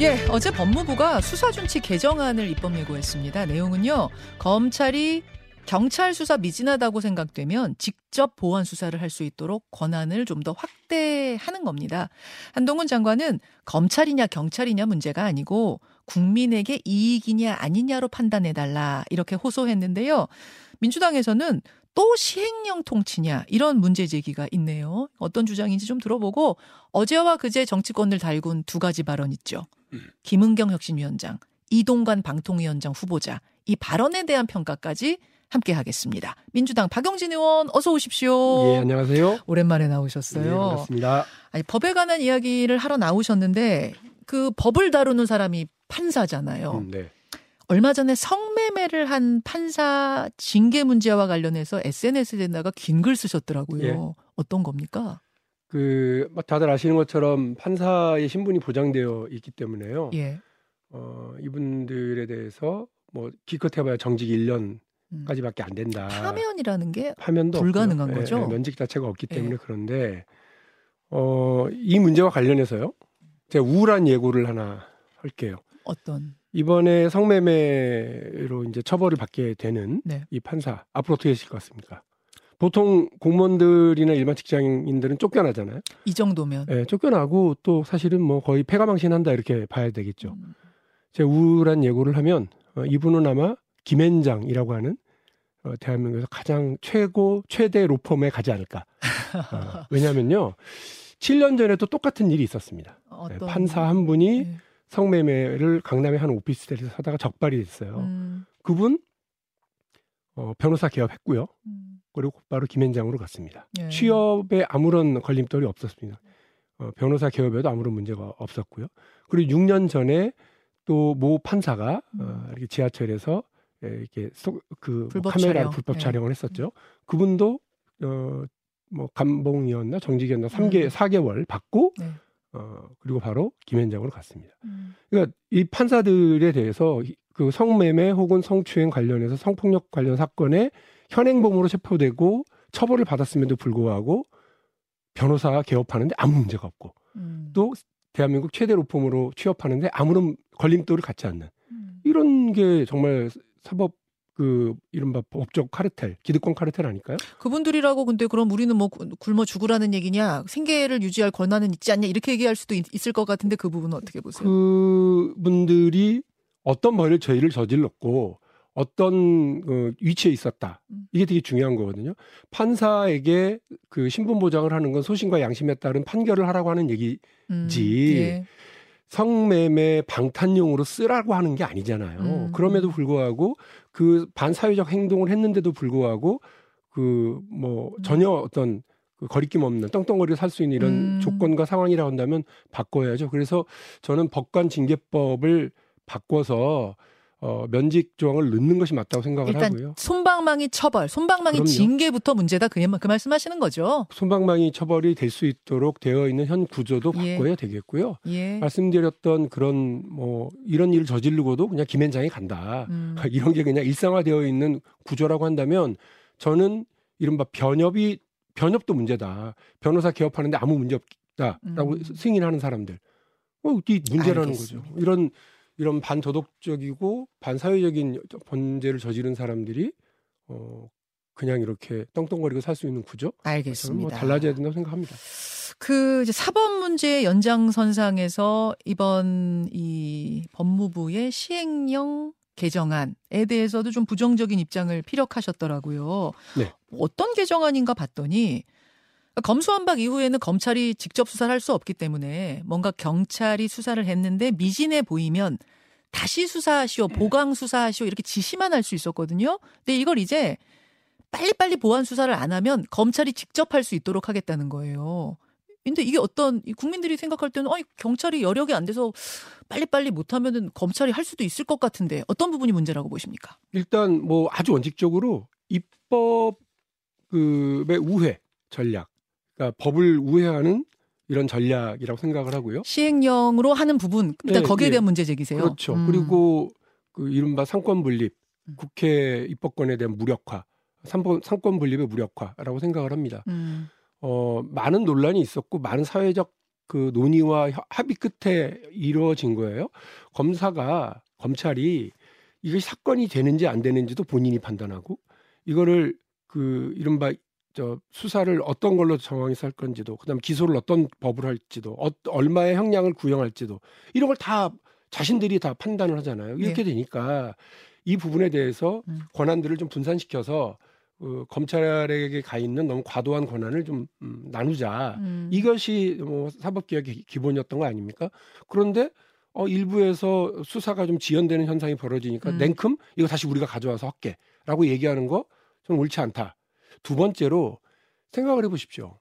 예, 어제 법무부가 수사준치 개정안을 입법 예고했습니다. 내용은요, 검찰이 경찰 수사 미진하다고 생각되면 직접 보완 수사를 할 수 있도록 권한을 좀 더 확대하는 겁니다. 한동훈 장관은 검찰이냐 경찰이냐 문제가 아니고 국민에게 이익이냐 아니냐로 판단해달라 이렇게 호소했는데요. 민주당에서는 또 시행령 통치냐 이런 문제 제기가 있네요. 어떤 주장인지 좀 들어보고 어제와 그제 정치권을 달군 두 가지 발언 있죠. 김은경 혁신위원장, 이동관 방통위원장 후보자 이 발언에 대한 평가까지 함께 하겠습니다. 민주당 박영진 의원 어서 오십시오. 예, 안녕하세요. 오랜만에 나오셨어요. 네, 반갑습니다. 아니, 법에 관한 이야기를 하러 나오셨는데 그 법을 다루는 사람이 판사잖아요. 음, 네. 얼마 전에 성매매를 한 판사 징계 문제와 관련해서 SNS에다가 긴 글 쓰셨더라고요. 예. 어떤 겁니까? 그, 뭐 다들 아시는 것처럼 판사의 신분이 보장되어 있기 때문에요. 예. 어, 이분들에 대해서 뭐 기껏 해봐야 정직 1년까지밖에 음. 안 된다. 파면이라는 게 파면도 불가능한 없고요. 거죠? 예, 예, 면직 자체가 없기 예. 때문에 그런데 어, 이 문제와 관련해서요. 제가 우울한 예고를 하나 할게요. 어떤 이번에 성매매로 이제 처벌을 받게 되는 네. 이 판사 앞으로 어떻게 되실 것 같습니까? 보통 공무원들이나 일반 직장인들은 쫓겨나잖아요. 이 정도면 예, 쫓겨나고 또 사실은 뭐 거의 폐가망신한다 이렇게 봐야 되겠죠. 음, 제가 우울한 예고를 하면 어, 이분은 아마 김앤장이라고 하는 어, 대한민국에서 가장 최고 최대 로펌에 가지 않을까. 어, 왜냐하면요, 7년 전에 도 똑같은 일이 있었습니다. 예, 어떤 판사 한 분이 예. 성매매를 강남의 한 오피스텔에서 사다가 적발이 됐어요. 음, 그분 어, 변호사 개업했고요. 음, 그리고 곧바로 김앤장으로 갔습니다. 예. 취업에 아무런 걸림돌이 없었습니다. 어, 변호사 개업에도 아무런 문제가 없었고요. 그리고 6년 전에 또 모 판사가 어, 음. 이렇게 지하철에서 에, 이렇게 속, 그 불법 카메라 촬영. 불법 네. 촬영을 했었죠. 그분도 어, 뭐 감봉이었나 정직이었나 3개 음. 4개월 받고 네. 어, 그리고 바로 김앤장으로 갔습니다. 음, 그러니까 이 판사들에 대해서 이- 그 성매매 혹은 성추행 관련해서 성폭력 관련 사건에 현행범으로 체포되고 처벌을 받았음에도 불구하고 변호사 개업하는데 아무 문제가 없고 음, 또 대한민국 최대 로펌으로 취업하는데 아무런 걸림돌을 갖지 않는 음. 이런 게 정말 사법 그 이른바 법적 카르텔, 기득권 카르텔 아닐까요? 그분들이라고 근데 그럼 우리는 뭐 굶- 굶어 죽으라는 얘기냐 생계를 유지할 권한은 있지 않냐 이렇게 얘기할 수도 있, 을것 같은데 그 부분은 어떻게 보세요? 그분들이 어떤 벌을 죄를 저질렀고 어떤 어, 위치에 있었다. 음. 이게 되게 중요한 거거든요. 판사에게 그 신분 보장을 하는 건 소신과 양심에 따른 판결을 하라고 하는 얘기 음, 지. 예. 성매매 방탄용으로 쓰라고 하는 게 아니잖아요. 음, 그럼에도 음. 불구하고 그 반사회적 행동을 했는데도 불구하고 그뭐 음. 전혀 어떤 그 거리낌 없는 떵떵거리고 살 수 있는 이런 음. 조건과 상황이라고 한다면 바꿔야죠. 그래서 저는 법관 징계법을 바꿔서 어 면직 조항을 넣는 것이 맞다고 생각을 일단 하고요. 손방망이 처벌, 손방망이 그럼요. 징계부터 문제다 그, 그 말씀하시는 거죠? 손방망이 처벌이 될 수 있도록 되어 있는 현 구조도 예. 바꿔야 되겠고요. 예. 말씀드렸던 그런 뭐 이런 일을 저지르고도 그냥 김앤장이 간다. 음. 이런 게 그냥 일상화되어 있는 구조라고 한다면 저는 이른바 변협이 변협도 문제다. 변호사 개업하는데 아무 문제 없다라고 음. 승인하는 사람들. 어, 이 문제라는 알겠습니다. 거죠. 이런 이런 반도덕적이고 반사회적인 범죄를 저지른 사람들이 어 그냥 이렇게 떵떵거리고 살 수 있는 구조? 저는 알겠습니다. 뭐 달라져야 된다고 생각합니다. 그 이제 사법 문제 연장선상에서 이번 이 법무부의 시행령 개정안에 대해서도 좀 부정적인 입장을 피력하셨더라고요. 네. 어떤 개정안인가 봤더니 검수완박 이후에는 검찰이 직접 수사를 할 수 없기 때문에 뭔가 경찰이 수사를 했는데 미진해 보이면 다시 수사하시오, 보강 수사하시오 이렇게 지시만 할 수 있었거든요. 근데 이걸 이제 빨리빨리 보완 수사를 안 하면 검찰이 직접 할 수 있도록 하겠다는 거예요. 근데 이게 어떤 이 국민들이 생각할 때는 어 경찰이 여력이 안 돼서 빨리빨리 못하면은 검찰이 할 수도 있을 것 같은데 어떤 부분이 문제라고 보십니까? 일단 뭐 아주 원칙적으로 입법 그의 우회 전략, 그러니까 법을 우회하는 이런 전략이라고 생각을 하고요. 시행령으로 하는 부분 일단 네, 거기에 예. 대한 문제 제기세요. 그렇죠. 음. 그리고 그 이른바 삼권 분립, 음. 국회 입법권에 대한 무력화, 삼권, 삼권 분립의 무력화라고 생각을 합니다. 음. 어, 많은 논란이 있었고 많은 사회적 그 논의와 합의 끝에 이루어진 거예요. 검사가 검찰이 이게 사건이 되는지 안 되는지도 본인이 판단하고 이거를 그 이른바 저 수사를 어떤 걸로 정황해서 할 건지도 그다음 기소를 어떤 법으로 할지도 어, 얼마의 형량을 구형할지도 이런 걸 다 자신들이 다 판단을 하잖아요. 이렇게 네. 되니까 이 부분에 대해서 음. 권한들을 좀 분산시켜서 어, 검찰에게 가 있는 너무 과도한 권한을 좀 음, 나누자. 음. 이것이 뭐 사법개혁의 기본이었던 거 아닙니까? 그런데 어, 일부에서 수사가 좀 지연되는 현상이 벌어지니까 음. 냉큼 이거 다시 우리가 가져와서 할게라고 얘기하는 거 저는 옳지 않다. 두 번째로 생각을 해보십시오.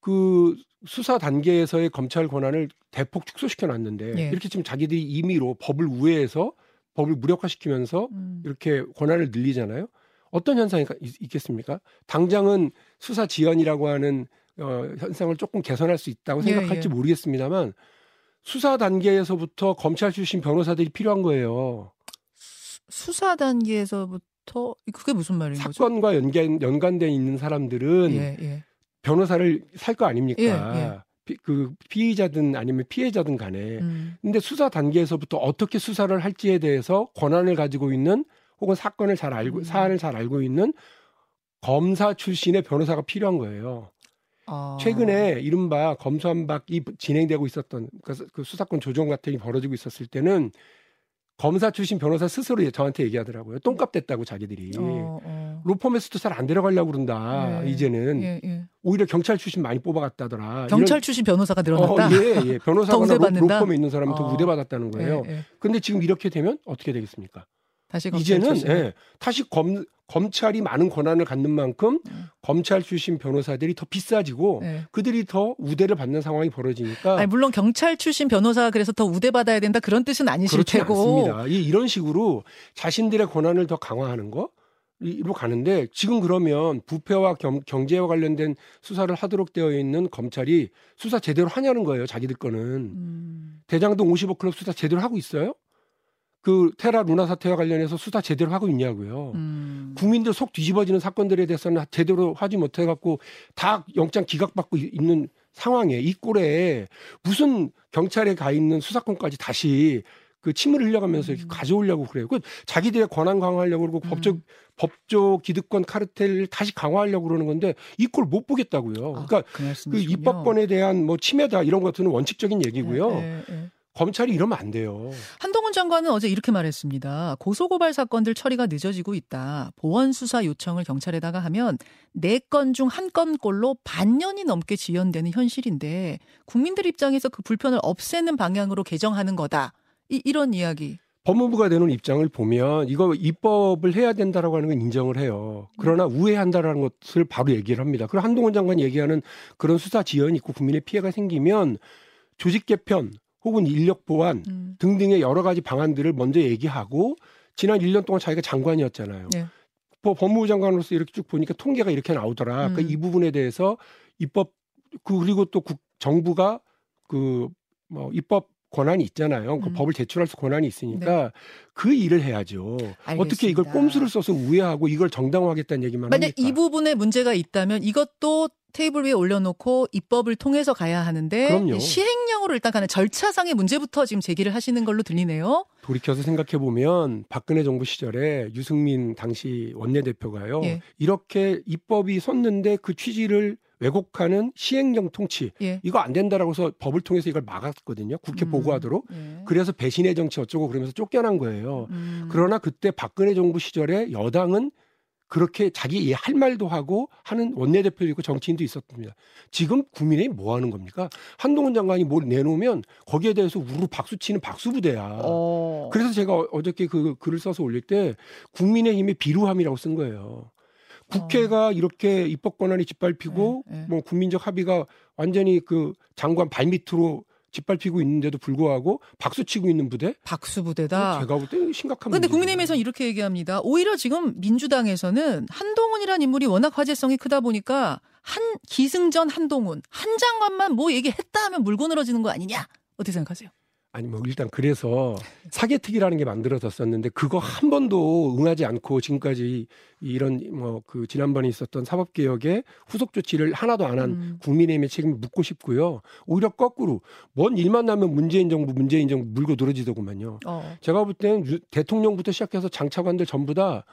그 수사 단계에서의 검찰 권한을 대폭 축소시켜 놨는데 예. 이렇게 지금 자기들이 임의로 법을 우회해서 법을 무력화시키면서 음. 이렇게 권한을 늘리잖아요. 어떤 현상이 있겠습니까? 당장은 수사 지연이라고 하는 어, 현상을 조금 개선할 수 있다고 예, 생각할지 예, 예. 모르겠습니다만 수사 단계에서부터 검찰 출신 변호사들이 필요한 거예요. 수사 단계에서부터 그게 무슨 말인 사건과 거죠? 사건과 연관 연관돼 있는 사람들은 예, 예. 변호사를 살 거 아닙니까? 예, 피, 그 피의자든 아니면 피해자든 간에. 음. 근데 수사 단계에서부터 어떻게 수사를 할지에 대해서 권한을 가지고 있는 혹은 사건을 잘 알고 음. 사안을 잘 알고 있는 검사 출신의 변호사가 필요한 거예요. 아. 최근에 이른바 검수한박이 진행되고 있었던 그 수사권 조정 같은 게 벌어지고 있었을 때는 검사 출신 변호사 스스로 저한테 얘기하더라고요. 똥값 됐다고 자기들이. 어, 어. 로펌에서도 잘 안 데려가려고 그런다. 예, 이제는 예, 예. 오히려 경찰 출신 많이 뽑아갔다더라. 경찰 이런... 출신 변호사가 늘어났다. 어, 예, 예. 변호사가 로, 펌에 있는 사람은 더 어. 우대받았다는 거예요. 예, 예. 근데 지금 이렇게 되면 어떻게 되겠습니까? 다시 이제는 예, 다시 검 검찰이 많은 권한을 갖는 만큼 네. 검찰 출신 변호사들이 더 비싸지고 네. 그들이 더 우대를 받는 상황이 벌어지니까 아니, 물론 경찰 출신 변호사가 그래서 더 우대 받아야 된다 그런 뜻은 아니실 테고 않습니다. 이, 이런 식으로 자신들의 권한을 더 강화하는 거 이로 가는데 지금 그러면 부패와 경, 경제와 관련된 수사를 하도록 되어 있는 검찰이 수사 제대로 하냐는 거예요. 자기들 거는 음. 대장동 50억 클럽 수사 제대로 하고 있어요? 그 테라 루나 사태와 관련해서 수사 제대로 하고 있냐고요. 음. 국민들 속 뒤집어지는 사건들에 대해서는 제대로 하지 못해 갖고 다 영장 기각받고 있는 상황에 이 꼴에 무슨 경찰에 가 있는 수사권까지 다시 그 침을 흘려가면서 이렇게 음. 가져오려고 그래요. 그 자기들의 권한 강화하려고 그러고 음. 법적 법조 기득권 카르텔을 다시 강화하려고 그러는 건데 이 꼴 못 보겠다고요. 아, 그러니까 그, 그 입법권에 대한 뭐 침해다 이런 것들은 원칙적인 얘기고요. 네, 네, 네. 검찰이 이러면 안 돼요. 한동훈 장관은 어제 이렇게 말했습니다. 고소고발 사건들 처리가 늦어지고 있다. 보원 수사 요청을 경찰에다가 하면 네 건 중 한 건꼴로 반년이 넘게 지연되는 현실인데 국민들 입장에서 그 불편을 없애는 방향으로 개정하는 거다. 이, 이런 이야기. 법무부가 내놓은 입장을 보면 이거 입법을 해야 된다라고 하는 건 인정을 해요. 그러나 우회한다라는 것을 바로 얘기를 합니다. 그리고 한동훈 장관이 얘기하는 그런 수사 지연이 있고 국민의 피해가 생기면 조직 개편 혹은 인력 보완 음. 등등의 여러 가지 방안들을 먼저 얘기하고 지난 1년 동안 자기가 장관이었잖아요. 네. 법무부 장관으로서 이렇게 쭉 보니까 통계가 이렇게 나오더라. 그러니까 음. 그러니까 이 부분에 대해서 입법 그 그리고 또 국, 정부가 그 뭐 입법 권한이 있잖아요. 그 음. 법을 제출할 수 권한이 있으니까 네. 그 일을 해야죠. 알겠습니다. 어떻게 이걸 꼼수를 써서 우회하고 이걸 정당화하겠다는 얘기만 만약 합니까? 이 부분에 문제가 있다면 이것도 테이블 위에 올려놓고 입법을 통해서 가야 하는데 그럼요. 시행령으로 일단 가는 절차상의 문제부터 지금 제기를 하시는 걸로 들리네요. 돌이켜서 생각해 보면 박근혜 정부 시절에 유승민 당시 원내대표가요 예. 이렇게 입법이 섰는데 그 취지를 왜곡하는 시행령 통치 예. 이거 안 된다라고 해서 법을 통해서 이걸 막았거든요. 국회 음. 보고하도록. 예. 그래서 배신의 정치 어쩌고 그러면서 쫓겨난 거예요. 음. 그러나 그때 박근혜 정부 시절에 여당은 그렇게 자기 할 말도 하고 하는 원내대표도 있고 정치인도 있었습니다. 지금 국민의힘 뭐 하는 겁니까? 한동훈 장관이 뭘 내놓으면 거기에 대해서 우르르 박수치는 박수부대야. 어. 그래서 제가 어저께 그 글을 써서 올릴 때 국민의힘의 비루함이라고 쓴 거예요. 국회가 어. 이렇게 입법 권한이 짓밟히고 네, 네. 뭐 국민적 합의가 완전히 그 장관 발밑으로 짓밟히고 있는데도 불구하고 박수 치고 있는 부대? 박수 부대다. 제가 볼 때 심각한 근데 국민의힘에서는 이렇게 얘기합니다. 오히려 지금 민주당에서는 한동훈이라는 인물이 워낙 화제성이 크다 보니까 한 기승전 한동훈 한 장관만 뭐 얘기했다 하면 물고 늘어지는 거 아니냐? 어떻게 생각하세요? 아니 뭐 일단 그래서 사개특위라는 게 만들어졌었는데 그거 한 번도 응하지 않고 지금까지 이런 뭐 그 지난번에 있었던 사법 개혁의 후속 조치를 하나도 안한 음. 국민의힘의 책임을 묻고 싶고요. 오히려 거꾸로 뭔 일만 나면 문재인 정부 문재인 정부 물고 늘어지더구만요. 어. 제가 볼 때는 대통령부터 시작해서 장차관들 전부 다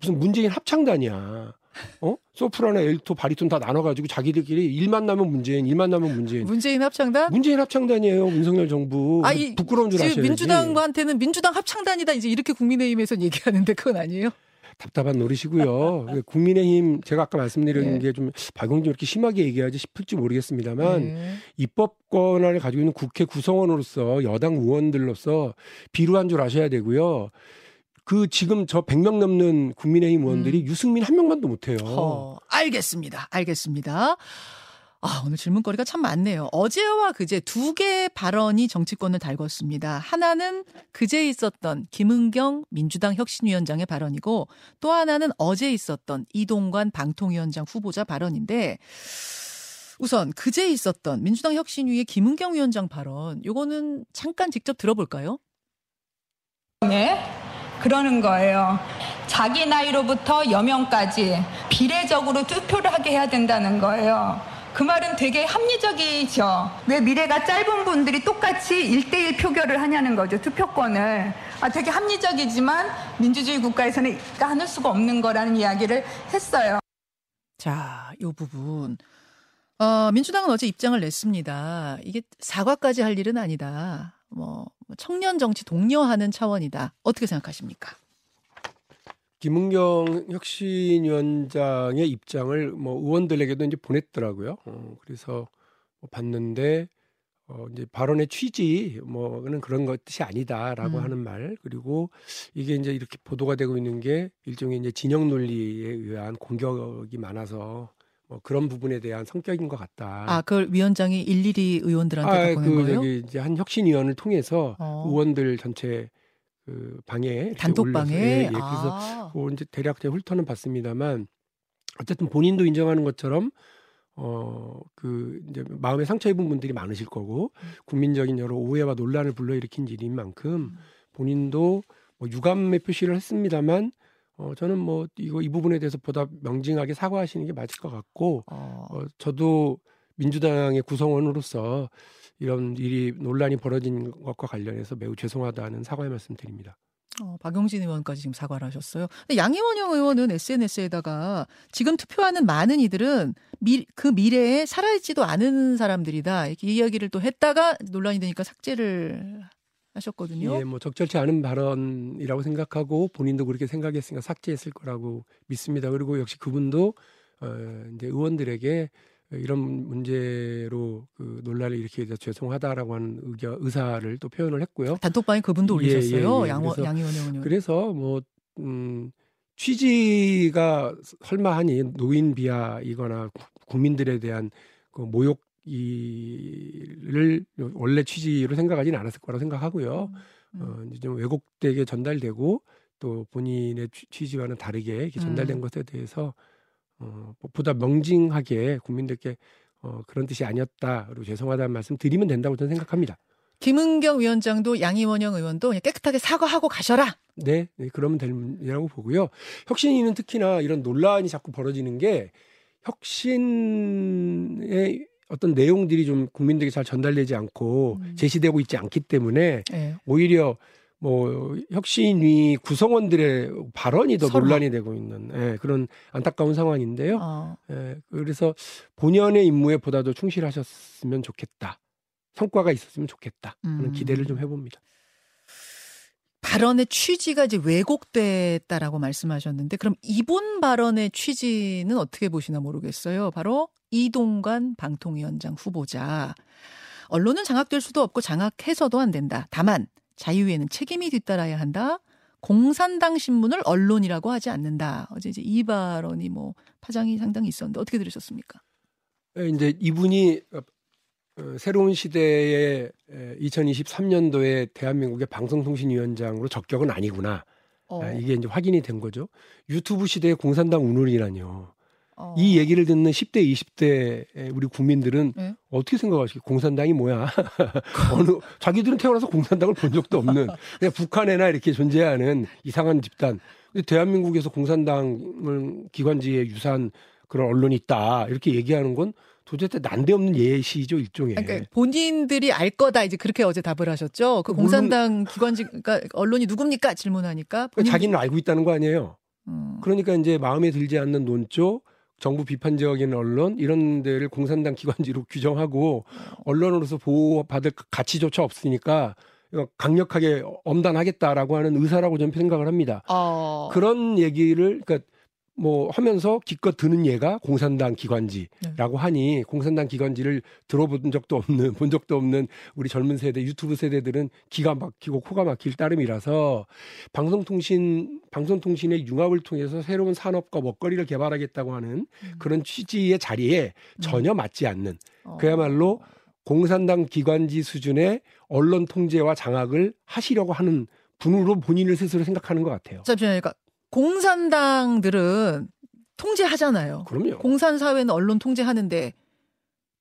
무슨 문재인 합창단이야. 어? 소프라노, 엘토, 바리톤 다 나눠가지고 자기들끼리 일만 나면 문재인, 일만 나면 문재인. 문재인 합창단? 문재인 합창단이에요. 윤석열 정부. 아, 이, 부끄러운 줄 아셔야지. 민주당한테는 민주당 합창단이다. 이제 이렇게 국민의힘에서 얘기하는데 그건 아니에요? 답답한 노릇이고요. 국민의힘 제가 아까 말씀드린 네. 게좀 박용진 이렇게 심하게 얘기하지 싶을지 모르겠습니다만 네. 입법 권한을 가지고 있는 국회 구성원으로서 여당 의원들로서 비루한 줄 아셔야 되고요. 그 지금 저 100명 넘는 국민의힘 의원들이 음. 유승민 한 명만도 못해요. 어, 알겠습니다. 알겠습니다. 아, 오늘 질문거리가 참 많네요. 어제와 그제 두 개의 발언이 정치권을 달궜습니다. 하나는 그제 있었던 김은경 민주당 혁신위원장의 발언이고 또 하나는 어제 있었던 이동관 방통위원장 후보자 발언인데 우선 그제 있었던 민주당 혁신위의 김은경 위원장 발언 요거는 잠깐 직접 들어볼까요? 네. 그러는 거예요. 자기 나이로부터 여명까지 비례적으로 투표를 하게 해야 된다는 거예요. 그 말은 되게 합리적이죠. 왜 미래가 짧은 분들이 똑같이 1대1 표결을 하냐는 거죠. 투표권을. 아, 되게 합리적이지만 민주주의 국가에서는 까눌 수가 없는 거라는 이야기를 했어요. 자, 요 부분. 어, 민주당은 어제 입장을 냈습니다. 이게 사과까지 할 일은 아니다. 뭐 청년 정치 독려하는 차원이다. 어떻게 생각하십니까? 김은경 혁신위원장의 입장을 뭐 의원들에게도 이제 보냈더라고요. 어, 그래서 뭐 봤는데 어 이제 발언의 취지 뭐는 그런 것이 아니다라고 음. 하는 말 그리고 이게 이제 이렇게 보도가 되고 있는 게 일종의 이제 진영 논리에 의한 공격이 많아서 뭐 그런 부분에 대한 성격인 것 같다. 아, 그걸 위원장이 일일이 의원들한테 아, 보낸 그 거예요? 이제 한 혁신위원을 통해서 어. 의원들 전체 그 방에 단톡방에 예, 예. 그래서 아. 뭐 이제 대략 제 훑어는 봤습니다만 어쨌든 본인도 인정하는 것처럼 어그 이제 마음에 상처 입은 분들이 많으실 거고 음. 국민적인 여러 오해와 논란을 불러일으킨 일인 만큼 음. 본인도 뭐 유감의 표시를 했습니다만 어, 저는 뭐 이거 이 부분에 대해서 보다 명징하게 사과하시는 게 맞을 것 같고 어. 어, 저도 민주당의 구성원으로서 이런 일이 논란이 벌어진 것과 관련해서 매우 죄송하다는 사과의 말씀드립니다. 어, 박용진 의원까지 지금 사과를 하셨어요. 근데 양희원영 의원은 SNS에다가 지금 투표하는 많은 이들은 미, 그 미래에 살아있지도 않은 사람들이다. 이렇게 이야기를 또 했다가 논란이 되니까 삭제를 하셨거든요. 예, 뭐 적절치 않은 발언이라고 생각하고 본인도 그렇게 생각했으니까 삭제했을 거라고 믿습니다. 그리고 역시 그분도 어, 이제 의원들에게 이런 문제로 그 논란을 일으키게 죄송하다라고 하는 의견 의사를 또 표현을 했고요. 단톡방에 그분도 올리셨어요. 예, 예, 예. 양원 양의원 의원님. 그래서 뭐 음, 취지가 설마 하니 노인 비하이거나 국민들에 대한 그 모욕 이를 원래 취지로 생각하지는 않았을 거라고 생각하고요. 음. 어, 이제 좀 왜곡되게 전달되고 또 본인의 취지와는 다르게 이렇게 전달된 음. 것에 대해서 어, 보다 명징하게 국민들께 어, 그런 뜻이 아니었다. 그리고 죄송하다는 말씀 드리면 된다고 저는 생각합니다. 김은경 위원장도 양희원영 의원도 깨끗하게 사과하고 가셔라. 네, 네 그러면 되라고 보고요. 혁신위는 특히나 이런 논란이 자꾸 벌어지는 게 혁신의 어떤 내용들이 좀 국민들에게 잘 전달되지 않고 음. 제시되고 있지 않기 때문에 네. 오히려 뭐 혁신위 구성원들의 발언이 더 서로. 논란이 되고 있는 예, 그런 안타까운 상황인데요. 어. 예, 그래서 본연의 임무에 보다 더 충실하셨으면 좋겠다. 성과가 있었으면 좋겠다. 하는 음. 기대를 좀 해봅니다. 발언의 취지가 이제 왜곡됐다라고 말씀하셨는데 그럼 이분 발언의 취지는 어떻게 보시나 모르겠어요. 바로 이동관 방통위원장 후보자. 언론은 장악될 수도 없고 장악해서도 안 된다. 다만 자유에는 책임이 뒤따라야 한다. 공산당 신문을 언론이라고 하지 않는다. 어제 이제 이 발언이 뭐 파장이 상당히 있었는데 어떻게 들으셨습니까? 네, 이제 이분이 어, 새로운 시대의 2023년도에 대한민국의 방송통신위원장으로 적격은 아니구나. 어. 아, 이게 이제 확인이 된 거죠. 유튜브 시대의 공산당 운운이라뇨. 어. 이 얘기를 듣는 10대, 20대 우리 국민들은 네. 어떻게 생각하시겠어요? 공산당이 뭐야? 어느 자기들은 태어나서 공산당을 본 적도 없는 그냥 북한에나 이렇게 존재하는 이상한 집단. 근데 대한민국에서 공산당을 기관지에 유사한 그런 언론이 있다 이렇게 얘기하는 건 도대체 난데없는 예시죠 일종의. 그러니까 본인들이 알 거다 이제 그렇게 어제 답을 하셨죠. 그 공산당 기관지 그러니까 언론이 누굽니까 질문하니까 그러니까 본인들- 자기는 알고 있다는 거 아니에요. 음. 그러니까 이제 마음에 들지 않는 논조, 정부 비판적인 언론 이런 데를 공산당 기관지로 규정하고 언론으로서 보호받을 가치조차 없으니까 강력하게 엄단하겠다라고 하는 의사라고 저는 생각을 합니다. 어. 그런 얘기를 그러니까 뭐 하면서 기껏 드는 얘가 공산당 기관지라고 네. 하니 공산당 기관지를 들어본 적도 없는 본 적도 없는 우리 젊은 세대 유튜브 세대들은 기가 막히고 코가 막힐 따름이라서 방송통신 방송통신의 융합을 통해서 새로운 산업과 먹거리를 개발하겠다고 하는 음. 그런 취지의 자리에 전혀 맞지 않는 어. 그야말로 공산당 기관지 수준의 언론 통제와 장악을 하시려고 하는 분으로 본인을 스스로 생각하는 것 같아요. 잠시만요. 그러니까 공산당들은 통제하잖아요. 그럼요. 공산 사회는 언론 통제하는데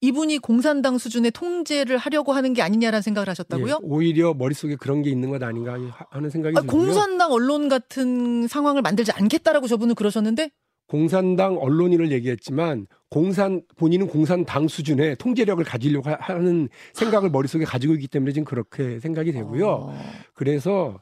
이분이 공산당 수준의 통제를 하려고 하는 게 아니냐라는 생각을 예, 하셨다고요? 오히려 머릿속에 그런 게 있는 것 아닌가 하는 생각이 아, 들고요. 공산당 언론 같은 상황을 만들지 않겠다라고 저분은 그러셨는데 공산당 언론인을 얘기했지만 공산 본인은 공산당 수준의 통제력을 가지려고 하- 하는 생각을 머릿속에 가지고 있기 때문에 지금 그렇게 생각이 되고요. 어, 그래서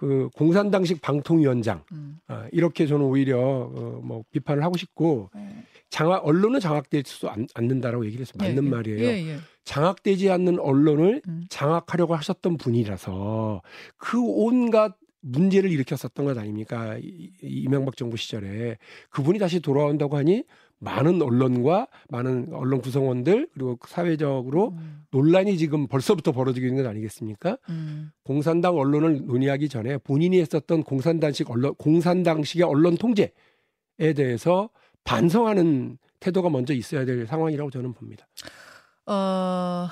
그 공산당식 방통위원장 음, 아, 이렇게 저는 오히려 어, 뭐 비판을 하고 싶고 어. 장악 언론은 장악되지 않- 않는다라고 얘기를 했어요. 맞는 예, 예. 말이에요. 예, 예. 장악되지 않는 언론을 음. 장악하려고 하셨던 분이라서 그 온갖 문제를 일으켰었던 것 아닙니까? 이- 이- 이명박 정부 시절에 그분이 다시 돌아온다고 하니 많은 언론과 많은 언론 구성원들 그리고 사회적으로 음, 논란이 지금 벌써부터 벌어지고 있는 것 아니겠습니까? 음. 공산당 언론을 논의하기 전에 본인이 했었던 공산당식 언론 공산당식의 언론 통제에 대해서 반성하는 태도가 먼저 있어야 될 상황이라고 저는 봅니다. 어,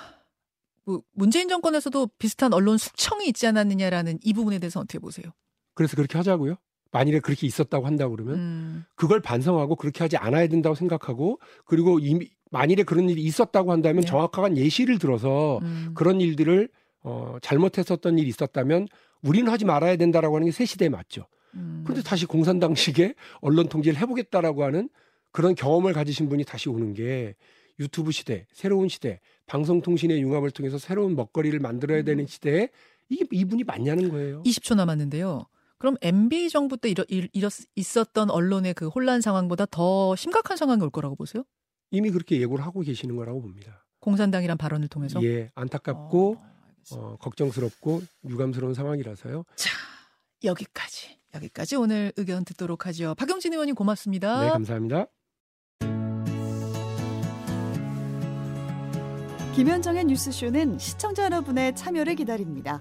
뭐 문재인 정권에서도 비슷한 언론 숙청이 있지 않았느냐라는 이 부분에 대해서 어떻게 보세요? 그래서 그렇게 하자고요. 만일에 그렇게 있었다고 한다 그러면 음, 그걸 반성하고 그렇게 하지 않아야 된다고 생각하고 그리고 이미 만일에 그런 일이 있었다고 한다면 네. 정확한 예시를 들어서 음. 그런 일들을 어, 잘못했었던 일이 있었다면 우리는 하지 말아야 된다라고 하는 게 새 시대에 맞죠. 음. 그런데 다시 공산당식의 언론 통제를 해보겠다라고 하는 그런 경험을 가지신 분이 다시 오는 게 유튜브 시대, 새로운 시대, 방송통신의 융합을 통해서 새로운 먹거리를 만들어야 되는 시대에 이게 이분이 맞냐는 거예요. 20초 남았는데요. 그럼 MB 정부 때 이러, 일, 이렇, 있었던 언론의 그 혼란 상황보다 더 심각한 상황이 올 거라고 보세요? 이미 그렇게 예고를 하고 계시는 거라고 봅니다. 공산당이란 발언을 통해서. 예, 안타깝고 어. 어, 걱정스럽고 유감스러운 상황이라서요. 자, 여기까지. 여기까지 오늘 의견 듣도록 하죠. 박용진 의원님 고맙습니다. 네, 감사합니다. 김현정의 뉴스쇼는 시청자 여러분의 참여를 기다립니다.